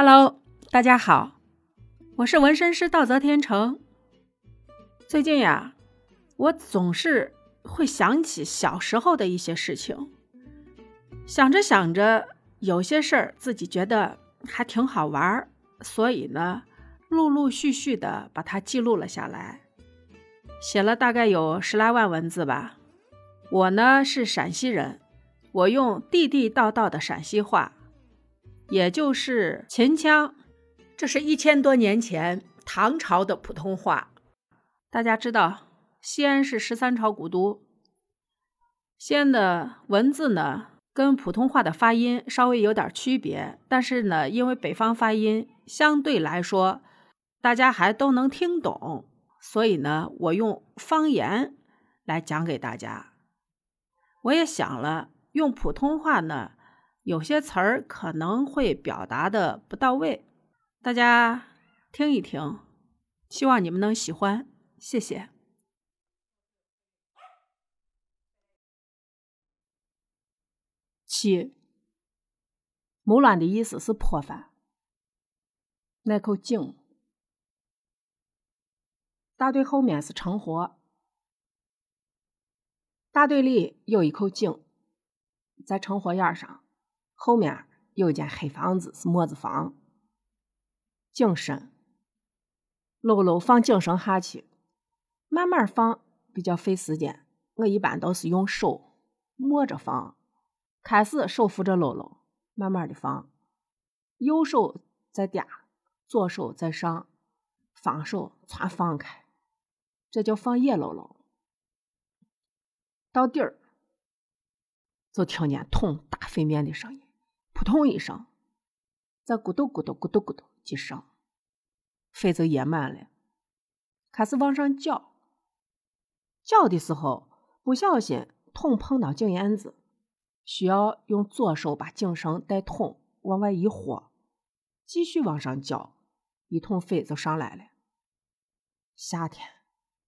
Hello，大家好，我是纹身师道泽天成。最近呀，我总是会想起小时候的一些事情，想着想着，有些事儿自己觉得还挺好玩儿，所以呢，陆陆续续的把它记录了下来，写了大概有十来万文字吧。我呢是陕西人，我用地地道道的陕西话。也就是秦腔，这是一千多年前唐朝的普通话。大家知道，西安是十三朝古都。西安的文字呢，跟普通话的发音稍微有点区别，但是呢，因为北方发音相对来说大家还都能听懂，所以呢，我用方言来讲给大家。我也想了，用普通话呢。有些词儿可能会表达的不到位，大家听一听，希望你们能喜欢，谢谢。七，木卵的意思是破饭。那口井，大队后面是成火，大队里有一口井，在成火沿上。后面有一间黑房子，是磨子房。井深，喽喽放井深下去，慢慢放比较费时间。我一般都是用手摸着放，开始手扶着喽喽，慢慢的放，右手在嗲，左手在上，放手全放开，这叫放野喽喽。到底儿，就听见桶打沸面的声音。扑通一声，再咕嘟咕嘟咕嘟咕嘟几声，沸就也满了，开始往上搅。搅的时候不小心桶碰到井沿子，需要用左手把井绳带桶往外一豁，继续往上搅，一桶水就上来了。夏天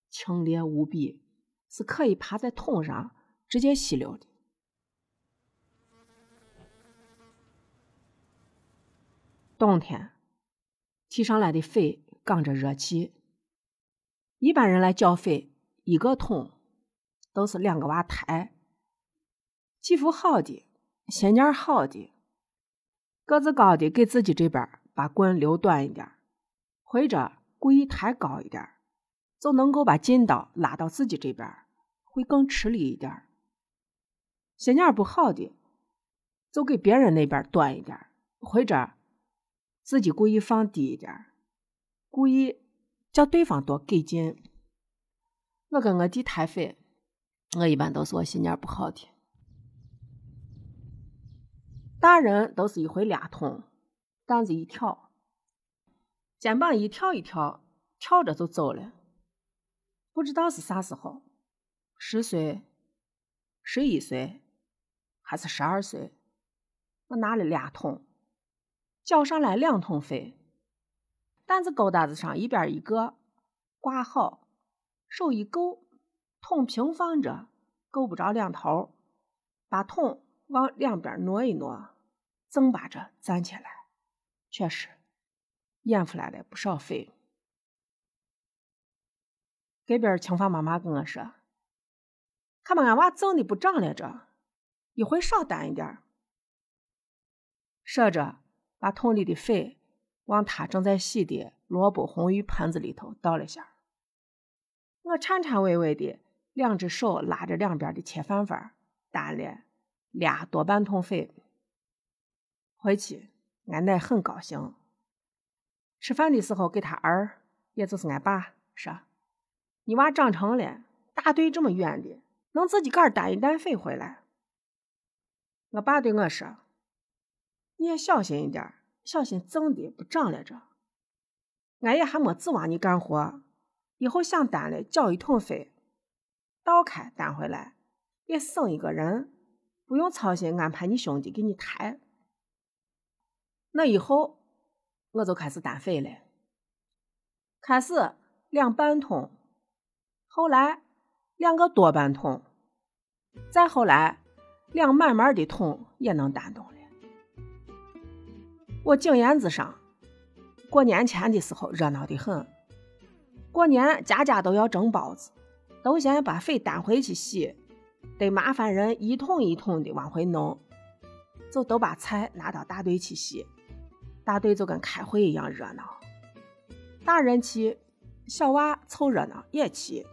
清冽无比，是可以趴在桶上直接吸溜的。冬天，提上来的沸杠着热气。一般人来搅沸，一个桶都是两个娃抬。技术好的、心眼好的、个子高的，给自己这边把棍留短一点，或者故意抬高一点，就能够把劲道拉到自己这边，会更吃力一点。心眼不好的，就给别人那边短一点，或者。自己故意放低一点，故意叫对方多给劲。我跟我弟抬水，我一般都是我心眼不好的。大人都是一回俩桶，担子一挑，肩膀一挑一挑，挑着就走了。不知道是啥时候，十岁、十一岁还是十二岁，我拿了俩桶。叫上来两桶沸，担子勾搭子上一边一个挂好，手一勾，桶平放着，够不着两头，把桶往两边挪一挪，正把着站起来，确实演出来了不少沸。隔边青发妈妈跟我说：“看把俺娃整的不长了着，一会少担一点。”说着。把桶里的水往他正在洗的萝卜红鱼盆子里头倒了下。我颤颤巍巍的，两只手拉着两边的铁饭碗，担了俩多半桶水。回去，俺奶很高兴。吃饭的时候，给他儿，也就是俺爸说：“你娃长成了，大队这么远的，能自己个儿担一担水回来。”我爸对我说。你也小心一点，小心挣的不长了着。俺也还没指望你干活，以后想担了交一桶费，倒开担回来，也省一个人，不用操心安排你兄弟给你抬。那以后我就开始担费了，开始两半桶，后来两个多半桶，再后来两满满的桶也能担动了。我井沿子上过年前的时候热闹的很。过年家家都要蒸包子，都先把水担回去洗，得麻烦人一桶一桶的往回弄，就都把菜拿到大队去洗。大队就跟开会一样热闹，大人去，小娃凑热闹也去。